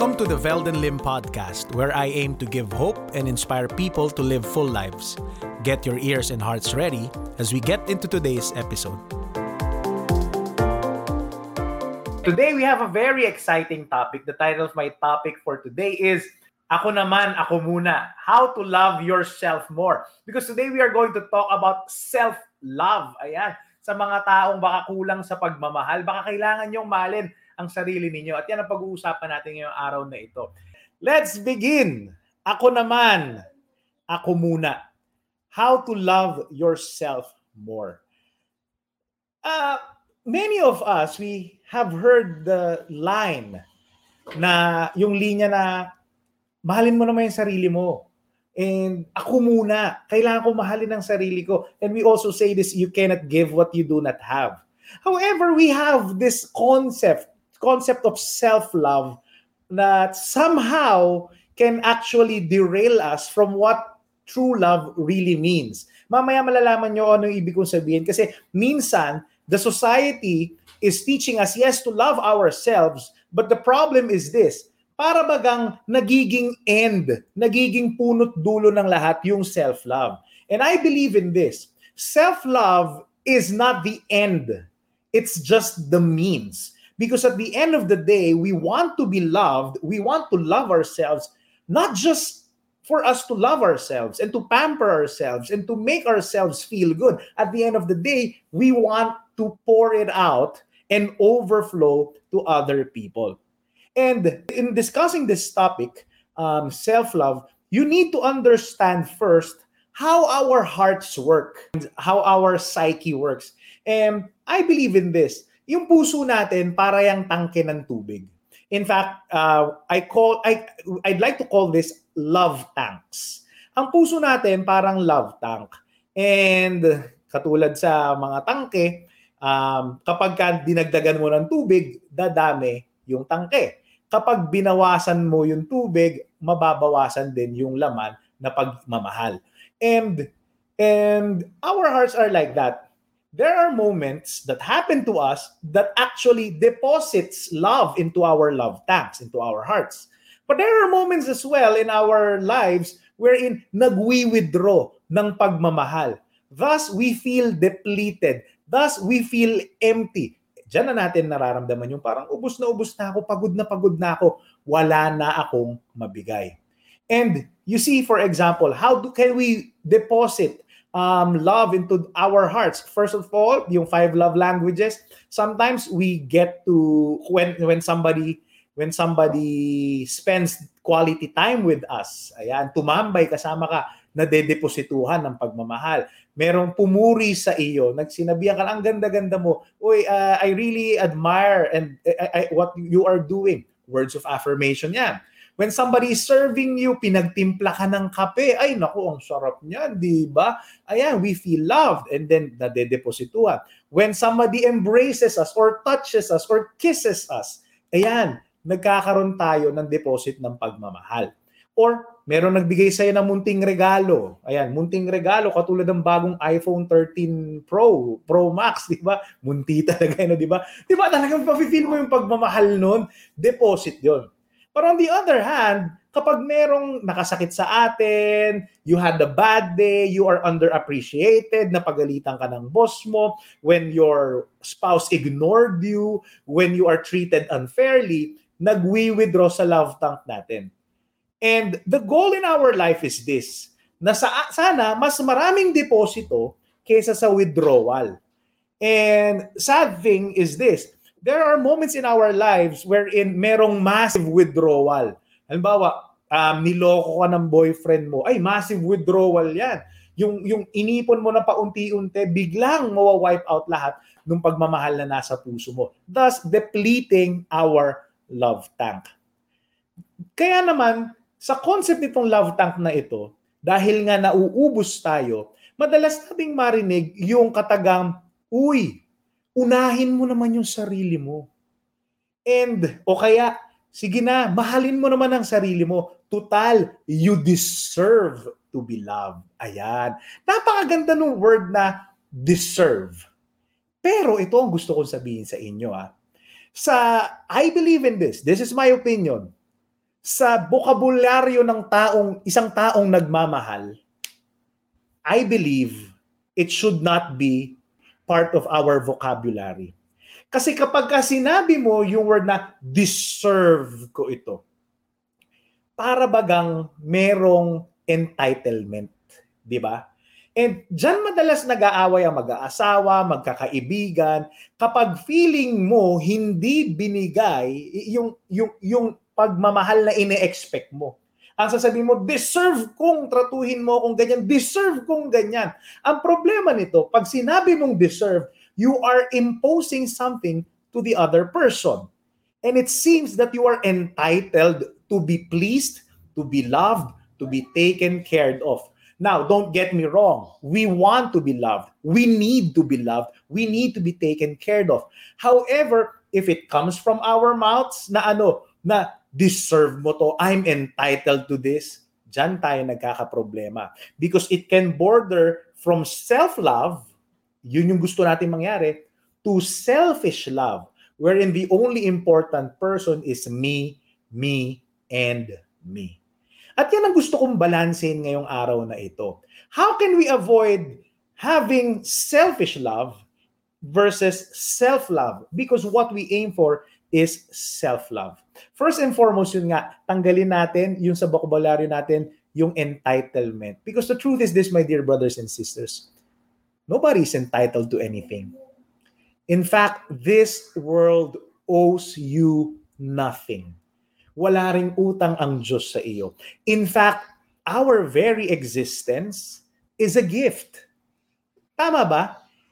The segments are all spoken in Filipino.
Welcome to the Velden Lim podcast, where I aim to give hope and inspire people to live full lives. Get your ears and hearts ready as we get into today's episode. Today we have a very exciting topic. The title of my topic for today is Ako naman, ako muna. How to love yourself more. Because today we are going to talk about self-love. Ayan. Sa mga taong baka kulang sa pagmamahal, baka kailangan nyong malin ang sarili ninyo. At yan ang pag-uusapan natin ngayong araw na ito. Let's begin. Ako naman, ako muna. How to love yourself more. Uh, many of us, we have heard the line na yung linya na mahalin mo naman yung sarili mo. And ako muna, kailangan ko mahalin ang sarili ko. And we also say this, you cannot give what you do not have. However, we have this concept concept of self-love that somehow can actually derail us from what true love really means. Mamaya malalaman nyo ano yung ibig kong sabihin kasi minsan the society is teaching us yes to love ourselves but the problem is this para bagang nagiging end, nagiging punot dulo ng lahat yung self-love. And I believe in this. Self-love is not the end. It's just the means. Because at the end of the day, we want to be loved. We want to love ourselves, not just for us to love ourselves and to pamper ourselves and to make ourselves feel good. At the end of the day, we want to pour it out and overflow to other people. And in discussing this topic, um, self love, you need to understand first how our hearts work, how our psyche works. And I believe in this yung puso natin para yung tangke ng tubig. In fact, uh, I call I I'd like to call this love tanks. Ang puso natin parang love tank. And katulad sa mga tangke, um, kapag ka dinagdagan mo ng tubig, dadami yung tangke. Kapag binawasan mo yung tubig, mababawasan din yung laman na pagmamahal. And and our hearts are like that there are moments that happen to us that actually deposits love into our love tanks, into our hearts. But there are moments as well in our lives wherein nagwi-withdraw ng pagmamahal. Thus, we feel depleted. Thus, we feel empty. Diyan na natin nararamdaman yung parang ubos na ubos na ako, pagod na pagod na ako, wala na akong mabigay. And you see, for example, how do, can we deposit um, love into our hearts. First of all, yung five love languages. Sometimes we get to when when somebody when somebody spends quality time with us. Ayan, tumambay kasama ka, nadedeposituhan ng pagmamahal. Merong pumuri sa iyo, nagsinabihan ka, ang ganda-ganda mo. Uy, uh, I really admire and I, I, what you are doing. Words of affirmation yan. When somebody is serving you, pinagtimpla ka ng kape, ay naku, ang sarap niyan, di ba? Ayan, we feel loved and then nadedeposituhan. When somebody embraces us or touches us or kisses us, ayan, nagkakaroon tayo ng deposit ng pagmamahal. Or meron nagbigay sa'yo ng munting regalo. Ayan, munting regalo katulad ng bagong iPhone 13 Pro, Pro Max, di ba? Munti talaga yun, di ba? Di ba talagang pa-feel mo yung pagmamahal nun? Deposit yon But on the other hand, kapag merong nakasakit sa atin, you had a bad day, you are underappreciated, napagalitan ka ng boss mo, when your spouse ignored you, when you are treated unfairly, nagwi-withdraw sa love tank natin. And the goal in our life is this, na sa, sana mas maraming deposito kaysa sa withdrawal. And sad thing is this, there are moments in our lives wherein merong massive withdrawal. Halimbawa, um, niloko ka ng boyfriend mo, ay massive withdrawal yan. Yung, yung inipon mo na paunti-unti, biglang mawa-wipe out lahat ng pagmamahal na nasa puso mo. Thus, depleting our love tank. Kaya naman, sa concept nitong love tank na ito, dahil nga nauubos tayo, madalas nating marinig yung katagang, uy, unahin mo naman yung sarili mo. And, o kaya, sige na, mahalin mo naman ang sarili mo. Total, you deserve to be loved. Ayan. Napakaganda ng word na deserve. Pero ito ang gusto kong sabihin sa inyo. Ah. Sa, I believe in this. This is my opinion. sa bokabularyo ng taong isang taong nagmamahal, I believe it should not be part of our vocabulary. Kasi kapag ka sinabi mo yung word na deserve ko ito, para bagang merong entitlement, di ba? And dyan madalas nag-aaway ang mag-aasawa, magkakaibigan, kapag feeling mo hindi binigay yung, yung, yung pagmamahal na ine-expect mo. Ang sasabihin mo, deserve kong tratuhin mo kung ganyan, deserve kong ganyan. Ang problema nito, pag sinabi mong deserve, you are imposing something to the other person. And it seems that you are entitled to be pleased, to be loved, to be taken care of. Now, don't get me wrong. We want to be loved. We need to be loved. We need to be taken care of. However, if it comes from our mouths na ano, na deserve mo to, I'm entitled to this, dyan tayo nagkakaproblema. Because it can border from self-love, yun yung gusto natin mangyari, to selfish love, wherein the only important person is me, me, and me. At yan ang gusto kong balansein ngayong araw na ito. How can we avoid having selfish love versus self-love? Because what we aim for is self-love. First and foremost, yun nga, tanggalin natin yung sa vocabulary natin, yung entitlement. Because the truth is this, my dear brothers and sisters, nobody is entitled to anything. In fact, this world owes you nothing. Wala ring utang ang Diyos sa iyo. In fact, our very existence is a gift. Tama ba?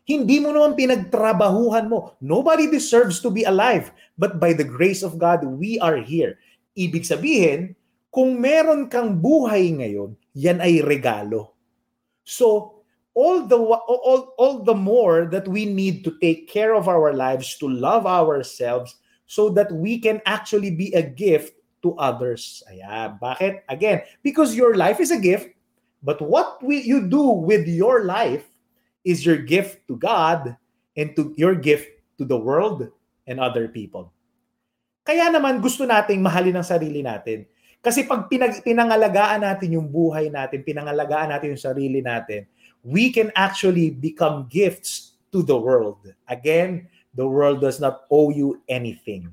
Hindi mo naman pinagtrabahuhan mo. Nobody deserves to be alive. But by the grace of God, we are here. Ibig sabihin, kung meron kang buhay ngayon, yan ay regalo. So, all the all, all the more that we need to take care of our lives, to love ourselves, so that we can actually be a gift to others. Ayan. Bakit? Again, because your life is a gift, but what we, you do with your life is your gift to God and to your gift to the world and other people. Kaya naman gusto nating mahalin ang sarili natin. Kasi pag pinag, pinangalagaan natin yung buhay natin, pinangalagaan natin yung sarili natin, we can actually become gifts to the world. Again, the world does not owe you anything.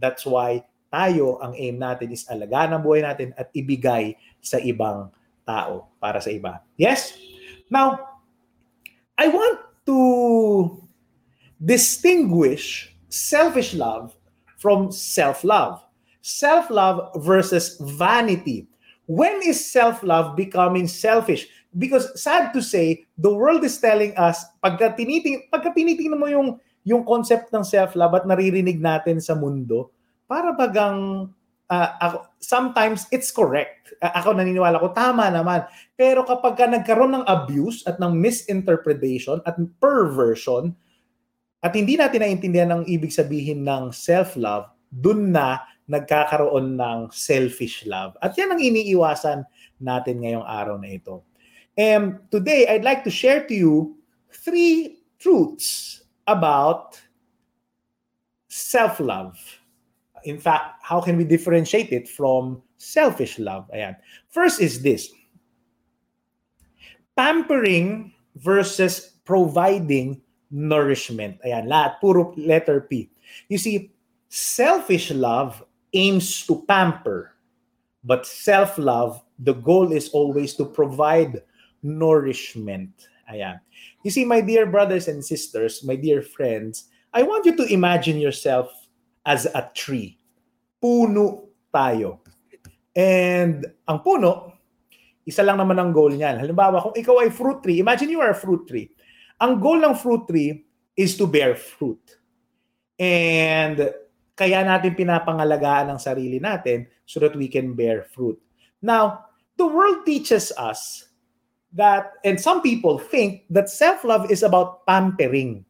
That's why tayo, ang aim natin is alagaan ang buhay natin at ibigay sa ibang tao para sa iba. Yes? Now, I want to distinguish selfish love from self-love. Self-love versus vanity. When is self-love becoming selfish? Because sad to say, the world is telling us, pagka tiniting, pagka tinitingnan mo yung, yung concept ng self-love at naririnig natin sa mundo, para bagang uh, ako, sometimes it's correct. Uh, ako naniniwala ko, tama naman. Pero kapag ka nagkaroon ng abuse at ng misinterpretation at perversion, at hindi natin naintindihan ang ibig sabihin ng self-love, dun na nagkakaroon ng selfish love. At yan ang iniiwasan natin ngayong araw na ito. And today, I'd like to share to you three truths about self-love in fact, how can we differentiate it from selfish love? Ayan. First is this. Pampering versus providing nourishment. Ayan, lahat, puro letter P. You see, selfish love aims to pamper, but self-love, the goal is always to provide nourishment. Ayan. You see, my dear brothers and sisters, my dear friends, I want you to imagine yourself as a tree. Puno tayo. And ang puno, isa lang naman ang goal niyan. Halimbawa, kung ikaw ay fruit tree, imagine you are a fruit tree. Ang goal ng fruit tree is to bear fruit. And kaya natin pinapangalagaan ang sarili natin so that we can bear fruit. Now, the world teaches us that, and some people think that self-love is about pampering.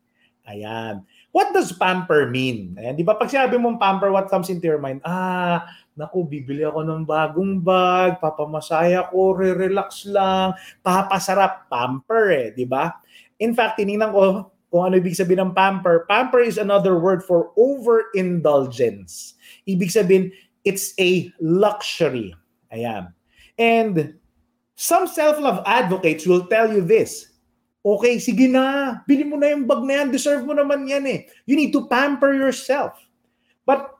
Ayan. What does pamper mean? Ayan, di ba pag sinabi mong pamper, what comes into your mind? Ah, naku, bibili ako ng bagong bag, papamasaya ko, re-relax lang, papasarap, pamper eh, di ba? In fact, tinignan ko kung ano ibig sabihin ng pamper. Pamper is another word for overindulgence. Ibig sabihin, it's a luxury. Ayan. And some self-love advocates will tell you this. Okay, sige na. Bili mo na yung bag na yan. Deserve mo naman yan eh. You need to pamper yourself. But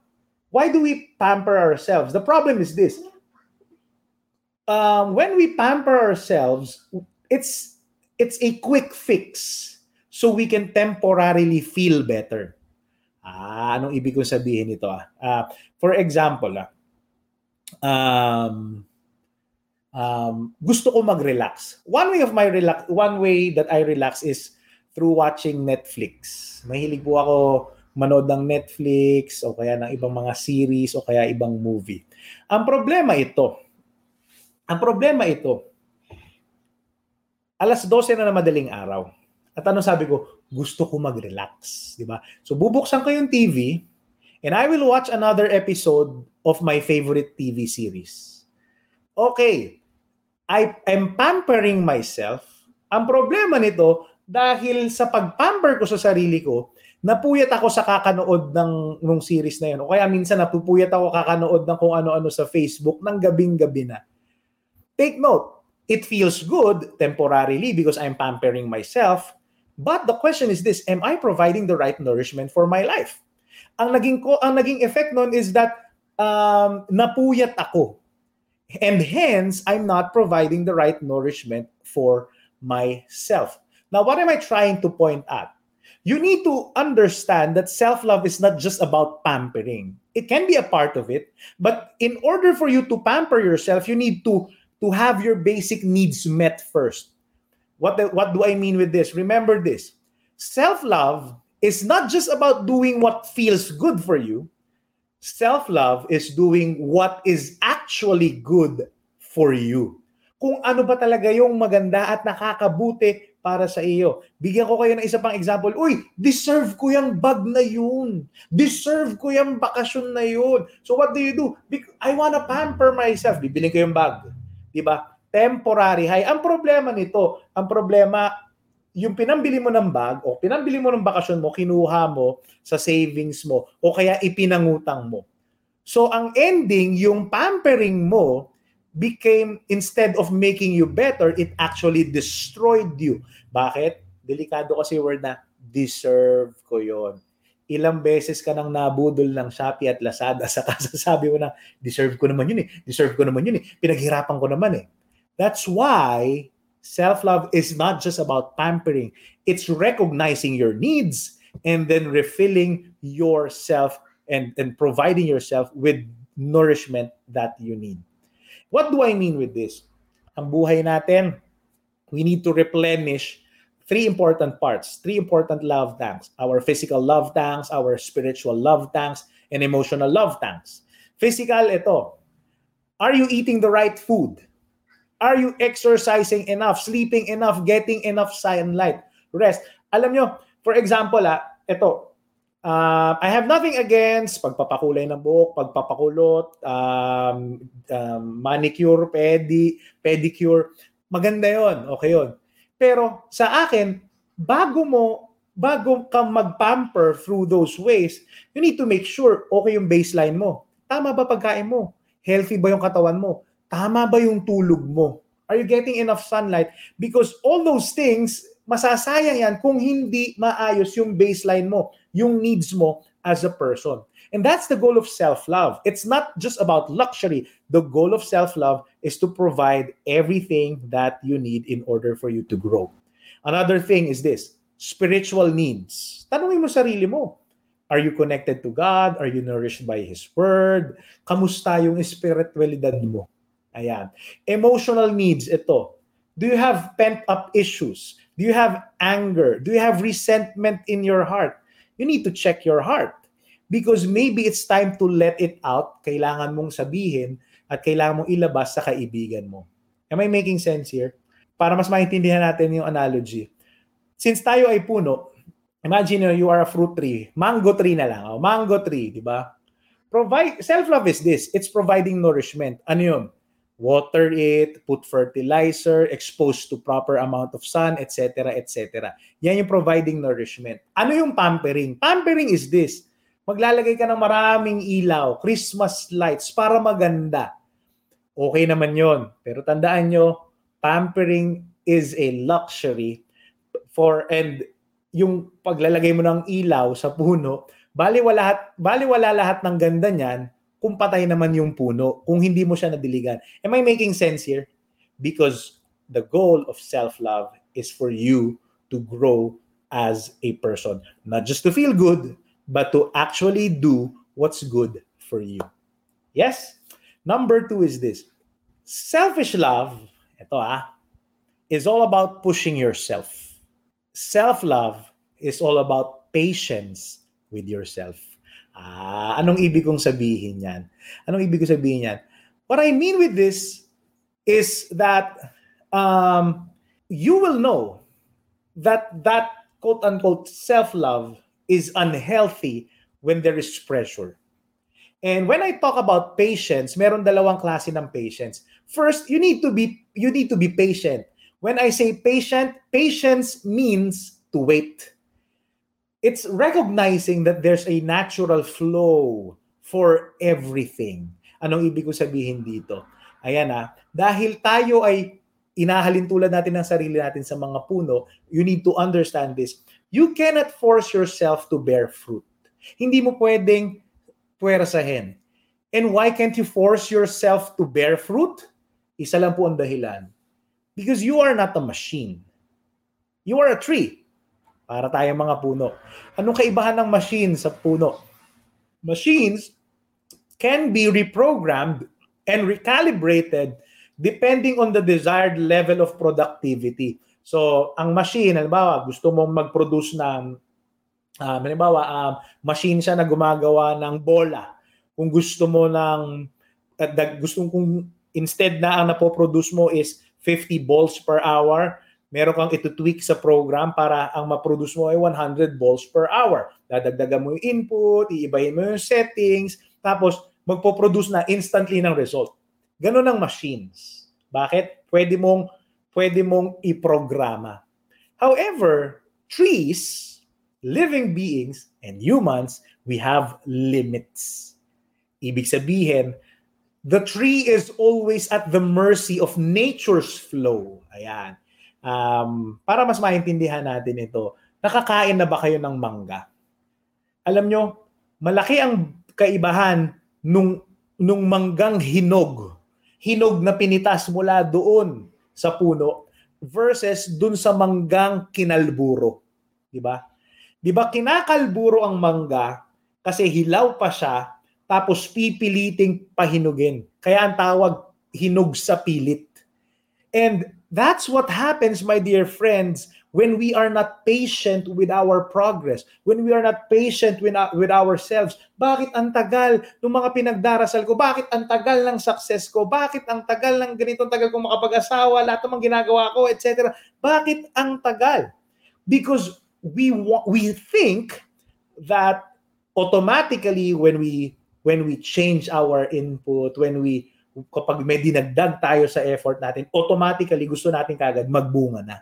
why do we pamper ourselves? The problem is this. Um, when we pamper ourselves, it's it's a quick fix so we can temporarily feel better. Ah, anong ibig kong sabihin nito ah? Uh, for example, ah, um, um, gusto ko mag-relax. One way of my relax, one way that I relax is through watching Netflix. Mahilig po ako manood ng Netflix o kaya ng ibang mga series o kaya ibang movie. Ang problema ito, ang problema ito, alas 12 na na madaling araw. At ano sabi ko, gusto ko mag-relax, di ba? So bubuksan ko yung TV and I will watch another episode of my favorite TV series. Okay, I am pampering myself. Ang problema nito, dahil sa pagpamper ko sa sarili ko, napuyat ako sa kakanood ng nung series na yun. O kaya minsan napupuyat ako kakanood ng kung ano-ano sa Facebook ng gabing-gabi na. Take note, it feels good temporarily because I'm pampering myself. But the question is this, am I providing the right nourishment for my life? Ang naging ko ang naging effect noon is that um, napuyat ako And hence, I'm not providing the right nourishment for myself. Now, what am I trying to point at? You need to understand that self love is not just about pampering. It can be a part of it, but in order for you to pamper yourself, you need to, to have your basic needs met first. What, the, what do I mean with this? Remember this self love is not just about doing what feels good for you, self-love is doing what is actually good for you. Kung ano ba talaga yung maganda at nakakabuti para sa iyo. Bigyan ko kayo ng isa pang example. Uy, deserve ko yung bag na yun. Deserve ko yung bakasyon na yun. So what do you do? I wanna pamper myself. Bibiling ko yung bag. Diba? Temporary high. Ang problema nito, ang problema, yung pinambili mo ng bag o pinambili mo ng bakasyon mo, kinuha mo sa savings mo o kaya ipinangutang mo. So ang ending, yung pampering mo became, instead of making you better, it actually destroyed you. Bakit? Delikado kasi word na, deserve ko yon ilang beses ka nang nabudol ng Shopee at Lazada sa kasasabi mo na deserve ko naman yun eh. Deserve ko naman yun eh. Pinaghirapan ko naman eh. That's why Self-love is not just about pampering. It's recognizing your needs and then refilling yourself and, and providing yourself with nourishment that you need. What do I mean with this? Ang buhay natin, we need to replenish three important parts, three important love tanks. Our physical love tanks, our spiritual love tanks, and emotional love tanks. Physical, ito. Are you eating the right food? Are you exercising enough, sleeping enough, getting enough sunlight, rest? Alam nyo, for example, ah, ito, uh, I have nothing against pagpapakulay ng buhok, pagpapakulot, um, um, manicure, pedi, pedicure. Maganda yon, okay yon. Pero sa akin, bago mo bago ka mag-pamper through those ways, you need to make sure okay yung baseline mo. Tama ba pagkain mo? Healthy ba yung katawan mo? Tama ba yung tulog mo? Are you getting enough sunlight? Because all those things, masasayang yan kung hindi maayos yung baseline mo, yung needs mo as a person. And that's the goal of self-love. It's not just about luxury. The goal of self-love is to provide everything that you need in order for you to grow. Another thing is this, spiritual needs. Tanungin mo sarili mo, are you connected to God? Are you nourished by His Word? Kamusta yung spiritualidad mo? Ayan. Emotional needs, ito. Do you have pent-up issues? Do you have anger? Do you have resentment in your heart? You need to check your heart. Because maybe it's time to let it out. Kailangan mong sabihin at kailangan mong ilabas sa kaibigan mo. Am I making sense here? Para mas maintindihan natin yung analogy. Since tayo ay puno, imagine you are a fruit tree. Mango tree na lang. Oh, mango tree, di ba? Provide, self-love is this. It's providing nourishment. Ano yun? Water it, put fertilizer, expose to proper amount of sun, etc., etc. Yan yung providing nourishment. Ano yung pampering? Pampering is this. Maglalagay ka ng maraming ilaw, Christmas lights para maganda. Okay naman yon. Pero tandaan nyo, pampering is a luxury for and yung paglalagay mo ng ilaw sa puno, bali wala bali wala lahat ng ganda niyan kung patay naman yung puno, kung hindi mo siya nadiligan. Am I making sense here? Because the goal of self-love is for you to grow as a person, not just to feel good, but to actually do what's good for you. Yes? Number two is this. Selfish love, ito ah, is all about pushing yourself self-love is all about patience with yourself. Ah, anong ibig kong sabihin yan? Anong ibig kong sabihin yan? What I mean with this is that um, you will know that that quote-unquote self-love is unhealthy when there is pressure. And when I talk about patience, meron dalawang klase ng patience. First, you need to be you need to be patient When I say patient, patience means to wait. It's recognizing that there's a natural flow for everything. Anong ibig ko sabihin dito? Ayan ah, dahil tayo ay inahalin tulad natin ng sarili natin sa mga puno, you need to understand this. You cannot force yourself to bear fruit. Hindi mo pwedeng puwersahin. And why can't you force yourself to bear fruit? Isa lang po ang dahilan Because you are not a machine. You are a tree. Para tayong mga puno. Anong kaibahan ng machine sa puno? Machines can be reprogrammed and recalibrated depending on the desired level of productivity. So, ang machine, halimbawa, gusto mong mag-produce ng, uh, halimbawa, uh, machine siya na gumagawa ng bola. Kung gusto mo ng, uh, gusto kung instead na ang napoproduce mo is 50 balls per hour, meron kang ito-tweak sa program para ang ma-produce mo ay 100 balls per hour. Dadagdagan mo yung input, iibahin mo yung settings, tapos magpo-produce na instantly ng result. Ganon ang machines. Bakit? Pwede mong pwede mong iprograma. However, trees, living beings, and humans, we have limits. Ibig sabihin, the tree is always at the mercy of nature's flow. Ayan. Um, para mas maintindihan natin ito, nakakain na ba kayo ng mangga? Alam nyo, malaki ang kaibahan nung, nung manggang hinog. Hinog na pinitas mula doon sa puno versus dun sa manggang kinalburo. Di ba? Di ba kinakalburo ang mangga kasi hilaw pa siya tapos pipiliting pahinugin. Kaya ang tawag hinog sa pilit. And that's what happens, my dear friends, when we are not patient with our progress, when we are not patient with, with ourselves. Bakit ang tagal ng mga pinagdarasal ko? Bakit ang tagal ng success ko? Bakit ang tagal ng ganitong tagal kong makapag-asawa, lahat ng ginagawa ko, etc. Bakit ang tagal? Because we we think that automatically when we when we change our input, when we kapag may dinagdag tayo sa effort natin, automatically gusto natin kagad magbunga na.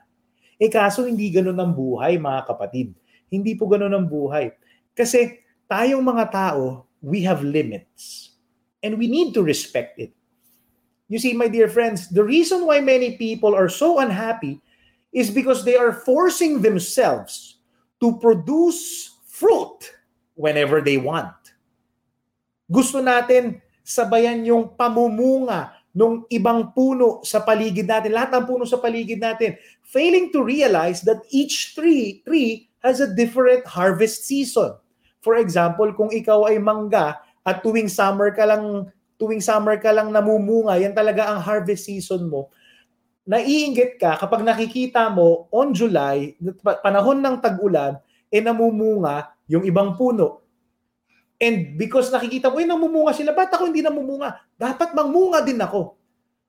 Eh kaso hindi ganoon ang buhay mga kapatid. Hindi po ganoon ang buhay. Kasi tayong mga tao, we have limits. And we need to respect it. You see, my dear friends, the reason why many people are so unhappy is because they are forcing themselves to produce fruit whenever they want. Gusto natin sabayan yung pamumunga ng ibang puno sa paligid natin, lahat ng puno sa paligid natin, failing to realize that each tree, tree has a different harvest season. For example, kung ikaw ay mangga at tuwing summer ka lang tuwing summer ka lang namumunga, yan talaga ang harvest season mo. Naiinggit ka kapag nakikita mo on July, panahon ng tag-ulan, eh namumunga yung ibang puno. And because nakikita mo, eh, namumunga sila, ba't ako hindi namumunga? Dapat mangmunga din ako.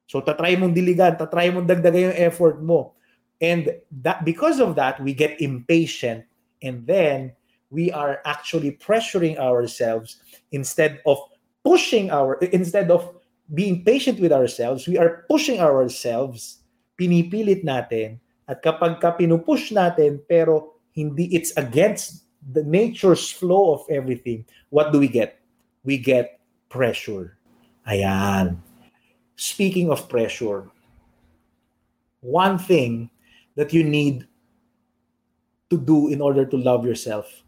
So, tatry mong diligan, tatry mong dagdagan yung effort mo. And that because of that, we get impatient and then we are actually pressuring ourselves instead of pushing our instead of being patient with ourselves, we are pushing ourselves, pinipilit natin at kapag ka pinupush natin pero hindi it's against the nature's flow of everything, what do we get? We get pressure. Ayan. Speaking of pressure, one thing that you need to do in order to love yourself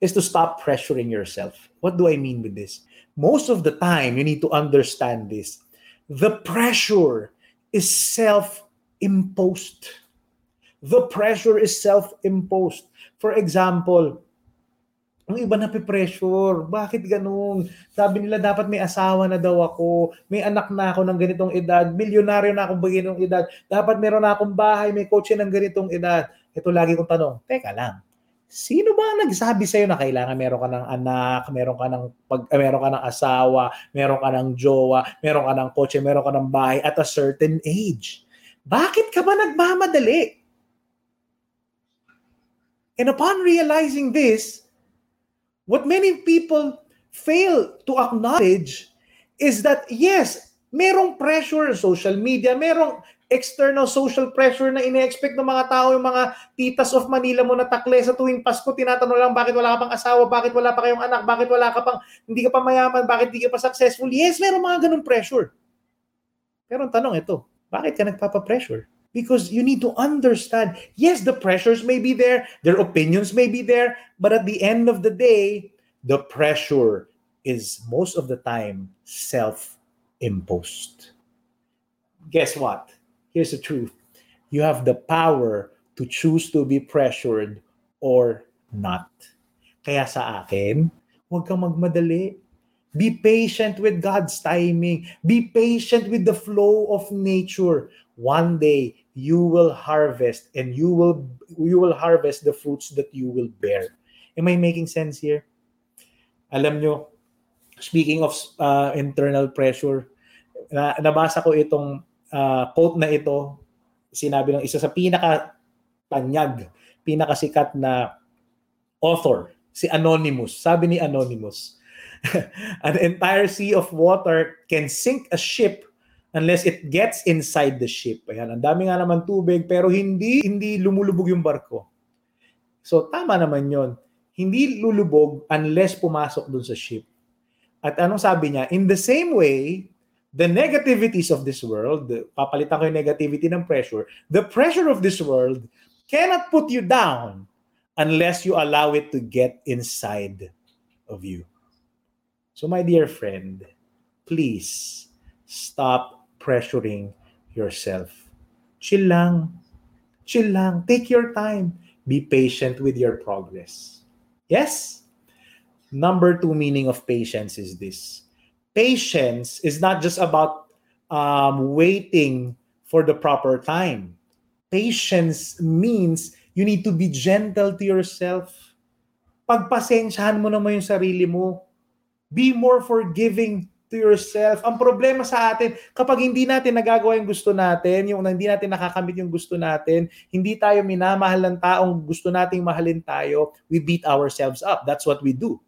is to stop pressuring yourself. What do I mean with this? Most of the time, you need to understand this. The pressure is self imposed. The pressure is self imposed. For example, ang iba na pressure. Bakit ganun? Sabi nila dapat may asawa na daw ako, may anak na ako ng ganitong edad, milyonaryo na akong ganitong edad, dapat meron na akong bahay, may kotse ng ganitong edad. Ito lagi kong tanong, teka lang, sino ba nagsabi sa'yo na kailangan meron ka ng anak, meron ka ng, pag, eh, meron ka ng asawa, meron ka ng jowa, meron ka ng kotse, meron ka ng bahay at a certain age? Bakit ka ba nagmamadali? And upon realizing this, what many people fail to acknowledge is that yes, merong pressure, social media, merong external social pressure na ine-expect ng mga tao, yung mga titas of Manila mo na takle sa tuwing Pasko, tinatanong lang bakit wala ka pang asawa, bakit wala pa kayong anak, bakit wala ka pang, hindi ka pa mayaman, bakit hindi ka pa successful. Yes, merong mga ganun pressure. Pero ang tanong ito, bakit ka nagpapa-pressure? Because you need to understand, yes, the pressures may be there, their opinions may be there, but at the end of the day, the pressure is most of the time self imposed. Guess what? Here's the truth you have the power to choose to be pressured or not. Kaya sa akin, huwag kang magmadali. Be patient with God's timing. Be patient with the flow of nature. One day, you will harvest and you will you will harvest the fruits that you will bear. Am I making sense here? Alam nyo, speaking of uh, internal pressure, na, nabasa ko itong uh, quote na ito, sinabi ng isa sa pinaka panyag, pinakasikat na author, si Anonymous. Sabi ni Anonymous, an entire sea of water can sink a ship unless it gets inside the ship. Ayan, ang dami nga naman tubig pero hindi hindi lumulubog yung barko. So tama naman 'yon. Hindi lulubog unless pumasok dun sa ship. At anong sabi niya? In the same way, the negativities of this world, papalitan ko yung negativity ng pressure, the pressure of this world cannot put you down unless you allow it to get inside of you. So my dear friend, please stop pressuring yourself. Chill lang. Chill lang. Take your time. Be patient with your progress. Yes? Number two meaning of patience is this. Patience is not just about um, waiting for the proper time. Patience means you need to be gentle to yourself. Pagpasensyahan mo naman yung sarili mo. Be more forgiving to yourself. Ang problema sa atin, kapag hindi natin nagagawa yung gusto natin, yung hindi natin nakakamit yung gusto natin, hindi tayo minamahal ng taong gusto nating mahalin tayo, we beat ourselves up. That's what we do.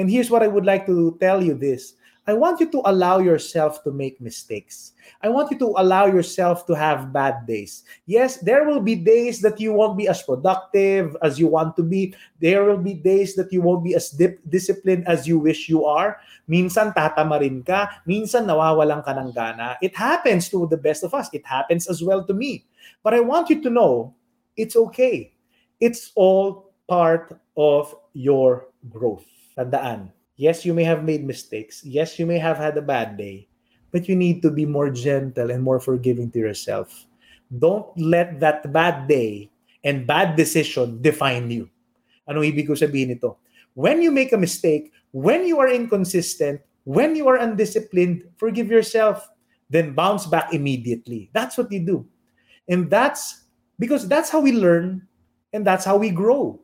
And here's what I would like to tell you this. I want you to allow yourself to make mistakes. I want you to allow yourself to have bad days. Yes, there will be days that you won't be as productive as you want to be. There will be days that you won't be as dip- disciplined as you wish you are. Minsan tatamarin ka, minsan nawawalan ka ng gana. It happens to the best of us. It happens as well to me. But I want you to know it's okay. It's all part of your growth. Tandaan, Yes, you may have made mistakes. Yes, you may have had a bad day. But you need to be more gentle and more forgiving to yourself. Don't let that bad day and bad decision define you. Ano ibig ko sabihin nito? When you make a mistake, when you are inconsistent, when you are undisciplined, forgive yourself. Then bounce back immediately. That's what you do. And that's because that's how we learn and that's how we grow.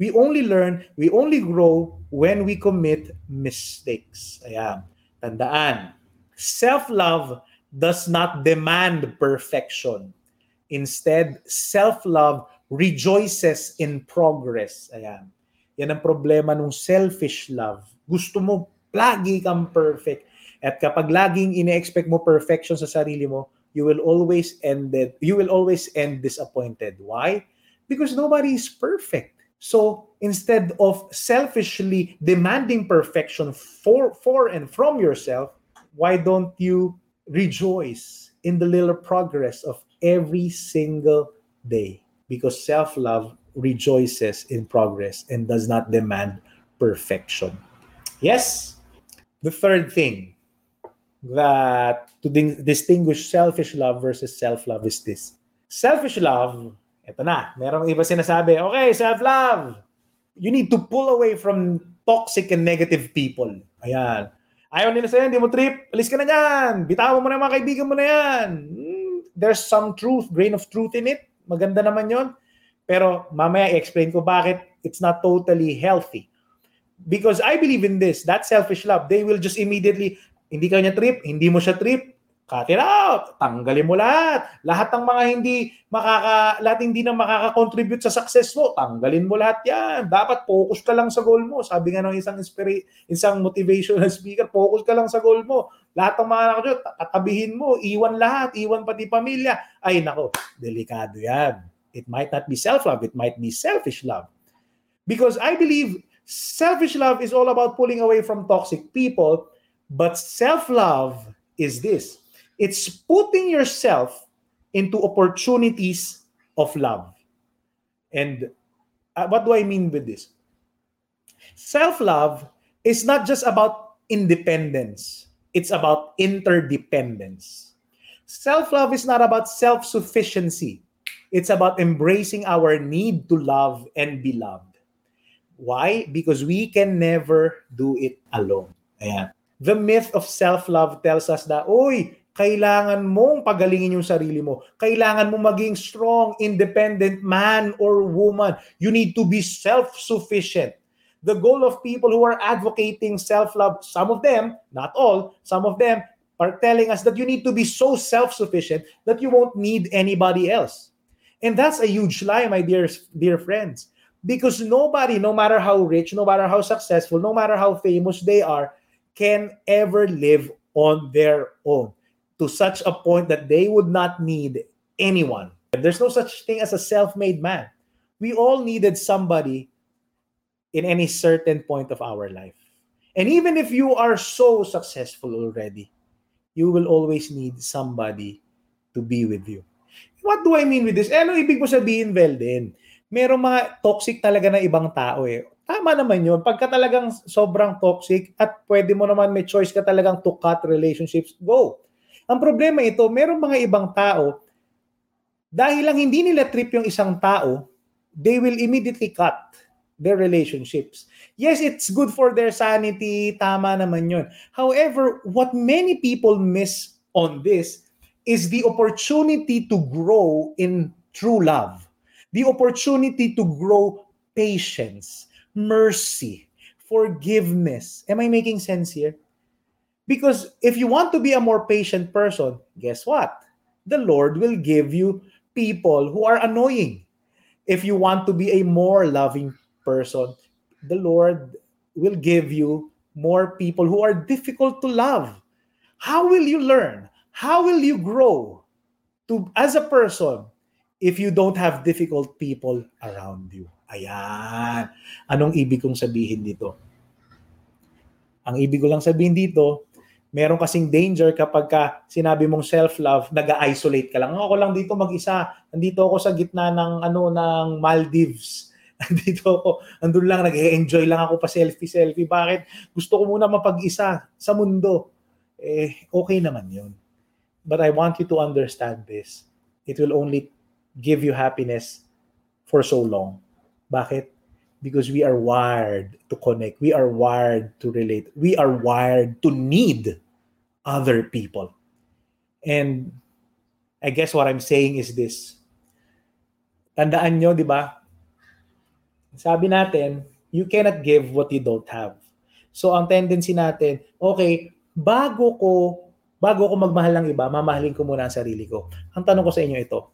We only learn, we only grow when we commit mistakes. Ayan. Tandaan, self-love does not demand perfection. Instead, self-love rejoices in progress. Ayan. Yan ang problema ng selfish love. Gusto mo lagi kang perfect. At kapag laging ine-expect mo perfection sa sarili mo, you will always end it, you will always end disappointed. Why? Because nobody is perfect. So instead of selfishly demanding perfection for, for and from yourself, why don't you rejoice in the little progress of every single day? Because self love rejoices in progress and does not demand perfection. Yes, the third thing that to distinguish selfish love versus self-love is this. Selfish love, eto na, merong iba sinasabi, okay, self-love, you need to pull away from toxic and negative people. Ayan. Ayaw nila sa'yo, hindi mo trip, alis ka na dyan, bitawan mo na mga kaibigan mo na yan. Hmm, there's some truth, grain of truth in it. Maganda naman yon. Pero mamaya i-explain ko bakit it's not totally healthy. Because I believe in this, that selfish love, they will just immediately, hindi ka niya trip, hindi mo siya trip, cut it out, tanggalin mo lahat. Lahat ng mga hindi makaka lahat hindi na makaka-contribute sa success mo, tanggalin mo lahat 'yan. Dapat focus ka lang sa goal mo. Sabi nga ng isang inspira- isang motivational speaker, focus ka lang sa goal mo. Lahat ng mga anak tatabihin mo, iwan lahat, iwan pati pamilya. Ay nako, delikado 'yan. It might not be self-love, it might be selfish love. Because I believe selfish love is all about pulling away from toxic people But self-love is this. It's putting yourself into opportunities of love. And uh, what do I mean with this? Self-love is not just about independence. It's about interdependence. Self-love is not about self-sufficiency. It's about embracing our need to love and be loved. Why? Because we can never do it alone. Ayan. the myth of self-love tells us that, uy, kailangan mong pagalingin yung sarili mo. Kailangan mo maging strong, independent man or woman. You need to be self-sufficient. The goal of people who are advocating self-love, some of them, not all, some of them are telling us that you need to be so self-sufficient that you won't need anybody else. And that's a huge lie, my dear dear friends. Because nobody, no matter how rich, no matter how successful, no matter how famous they are, can ever live on their own to such a point that they would not need anyone. There's no such thing as a self made man. We all needed somebody in any certain point of our life. And even if you are so successful already, you will always need somebody to be with you. What do I mean with this? Eh, ano ibig mo sabihin, Velden? Merong mga toxic talaga na ibang tao eh tama naman yun. Pagka talagang sobrang toxic at pwede mo naman may choice ka talagang to cut relationships, go. Ang problema ito, merong mga ibang tao, dahil lang hindi nila trip yung isang tao, they will immediately cut their relationships. Yes, it's good for their sanity, tama naman yun. However, what many people miss on this is the opportunity to grow in true love. The opportunity to grow patience mercy, forgiveness. Am I making sense here? Because if you want to be a more patient person, guess what? The Lord will give you people who are annoying. If you want to be a more loving person, the Lord will give you more people who are difficult to love. How will you learn? How will you grow to as a person if you don't have difficult people around you? Ayan. Anong ibig kong sabihin dito? Ang ibig ko lang sabihin dito, meron kasing danger kapag ka sinabi mong self-love, nag-isolate ka lang. Ako lang dito mag-isa. Nandito ako sa gitna ng ano ng Maldives. Nandito ako, andun lang, nag-enjoy lang ako pa selfie-selfie. Bakit? Gusto ko muna mapag-isa sa mundo. Eh, okay naman yun. But I want you to understand this. It will only give you happiness for so long. Bakit? Because we are wired to connect. We are wired to relate. We are wired to need other people. And I guess what I'm saying is this. Tandaan nyo, di ba? Sabi natin, you cannot give what you don't have. So ang tendency natin, okay, bago ko bago ko magmahal ng iba, mamahalin ko muna ang sarili ko. Ang tanong ko sa inyo ito,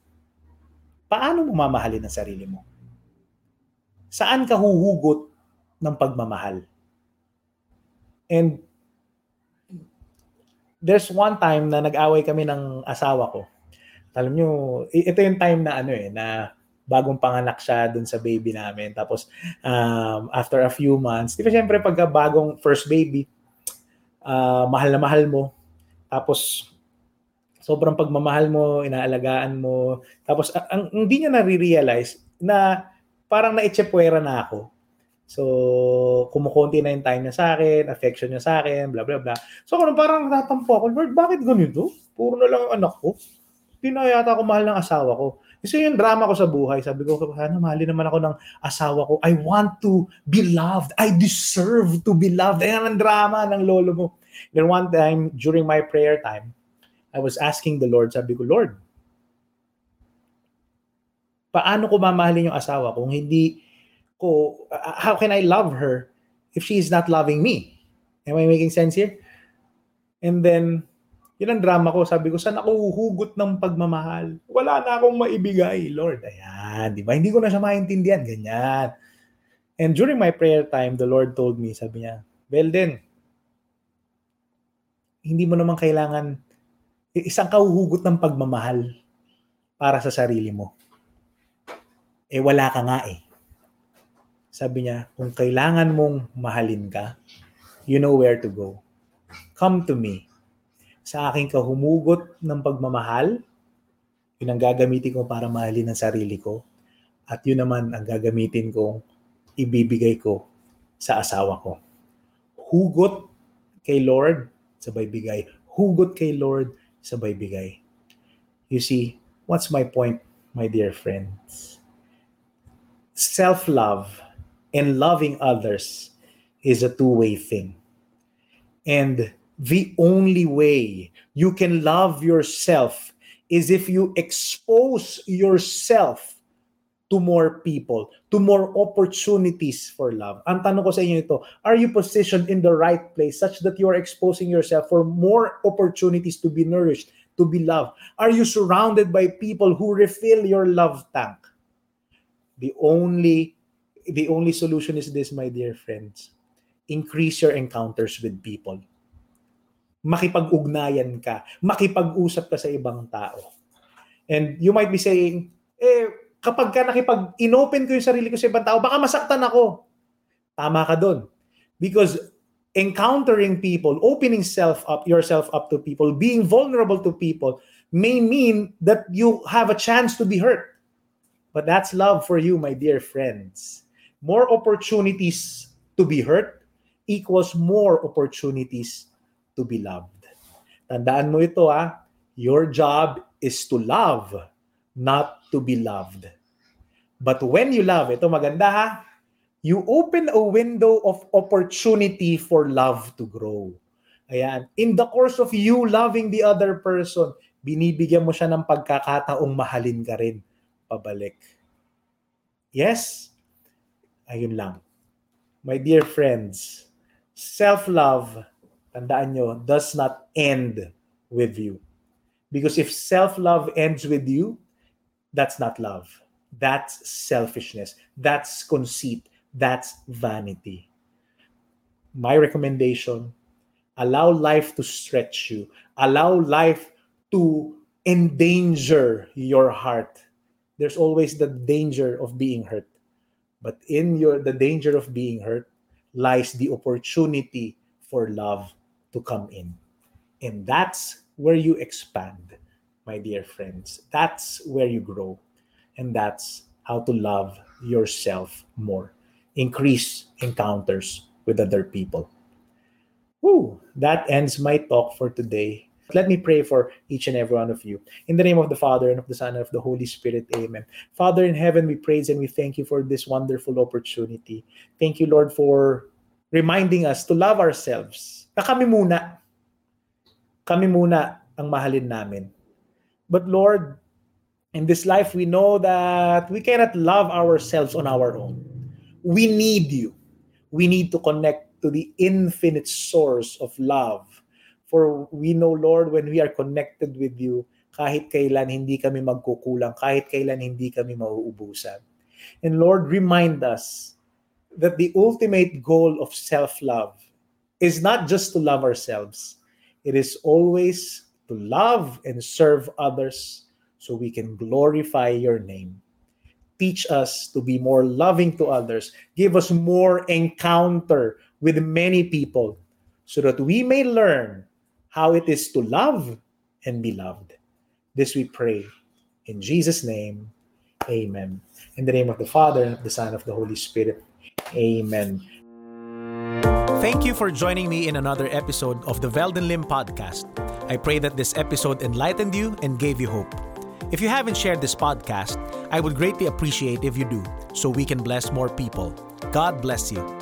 paano mo mamahalin ang sarili mo? Saan ka huhugot ng pagmamahal? And there's one time na nag-away kami ng asawa ko. Alam nyo, ito yung time na ano eh, na bagong panganak siya dun sa baby namin. Tapos, um, after a few months, di ba syempre pagka bagong first baby, uh, mahal na mahal mo. Tapos, sobrang pagmamahal mo, inaalagaan mo. Tapos, ang, hindi niya na-realize na parang na-echepwera na ako. So, kumukunti na yung time niya sa akin, affection niya sa akin, bla bla bla. So, kung parang natatampo ako, Lord, bakit ganito? Puro na lang ang anak ko. Hindi yata ako mahal ng asawa ko. Kasi yung drama ko sa buhay, sabi ko, sana mahalin naman ako ng asawa ko. I want to be loved. I deserve to be loved. Ayan ang drama ng lolo mo. Then one time, during my prayer time, I was asking the Lord, sabi ko, Lord, paano ko mamahalin yung asawa kung hindi ko, uh, how can I love her if she is not loving me? Am I making sense here? And then, yun ang drama ko. Sabi ko, saan ako huhugot ng pagmamahal? Wala na akong maibigay, Lord. Ayan, di ba? Hindi ko na siya maintindihan. Ganyan. And during my prayer time, the Lord told me, sabi niya, Belden, hindi mo naman kailangan isang kahuhugot ng pagmamahal para sa sarili mo. Eh wala ka nga eh. Sabi niya, kung kailangan mong mahalin ka, you know where to go. Come to me sa aking kahumugot ng pagmamahal, yun ang gagamitin ko para mahalin ang sarili ko. At yun naman ang gagamitin kong ibibigay ko sa asawa ko. Hugot kay Lord, sabay bigay. Hugot kay Lord, sabay bigay. You see, what's my point, my dear friends? Self-love and loving others is a two-way thing. And the only way you can love yourself is if you expose yourself to more people, to more opportunities for love. Ang tanong ko sa inyo ito, are you positioned in the right place such that you are exposing yourself for more opportunities to be nourished, to be loved? Are you surrounded by people who refill your love tank? The only the only solution is this, my dear friends. Increase your encounters with people makipag-ugnayan ka, makipag-usap ka sa ibang tao. And you might be saying, eh, kapag ka nakipag inopen ko yung sarili ko sa ibang tao, baka masaktan ako. Tama ka doon. Because encountering people, opening self up, yourself up to people, being vulnerable to people may mean that you have a chance to be hurt. But that's love for you, my dear friends. More opportunities to be hurt equals more opportunities to be loved. Tandaan mo ito ha. Your job is to love, not to be loved. But when you love, ito maganda ha, you open a window of opportunity for love to grow. Ayan. In the course of you loving the other person, binibigyan mo siya ng pagkakataong mahalin ka rin pabalik. Yes? Ayun lang. My dear friends, self-love tandaan nyo, does not end with you. Because if self-love ends with you, that's not love. That's selfishness. That's conceit. That's vanity. My recommendation, allow life to stretch you. Allow life to endanger your heart. There's always the danger of being hurt. But in your the danger of being hurt lies the opportunity for love to come in. And that's where you expand, my dear friends. That's where you grow. And that's how to love yourself more. Increase encounters with other people. Woo, that ends my talk for today. Let me pray for each and every one of you. In the name of the Father, and of the Son, and of the Holy Spirit, amen. Father in heaven, we praise and we thank you for this wonderful opportunity. Thank you, Lord, for reminding us to love ourselves na kami muna. Kami muna ang mahalin namin. But Lord, in this life, we know that we cannot love ourselves on our own. We need you. We need to connect to the infinite source of love. For we know, Lord, when we are connected with you, kahit kailan hindi kami magkukulang, kahit kailan hindi kami mauubusan. And Lord, remind us that the ultimate goal of self-love is not just to love ourselves, it is always to love and serve others so we can glorify your name. teach us to be more loving to others. Give us more encounter with many people so that we may learn how it is to love and be loved. This we pray. In Jesus' name, amen. In the name of the Father, and of the Son, and of the Holy Spirit. Amen. Thank you for joining me in another episode of the Velden Lim podcast. I pray that this episode enlightened you and gave you hope. If you haven't shared this podcast, I would greatly appreciate if you do so we can bless more people. God bless you.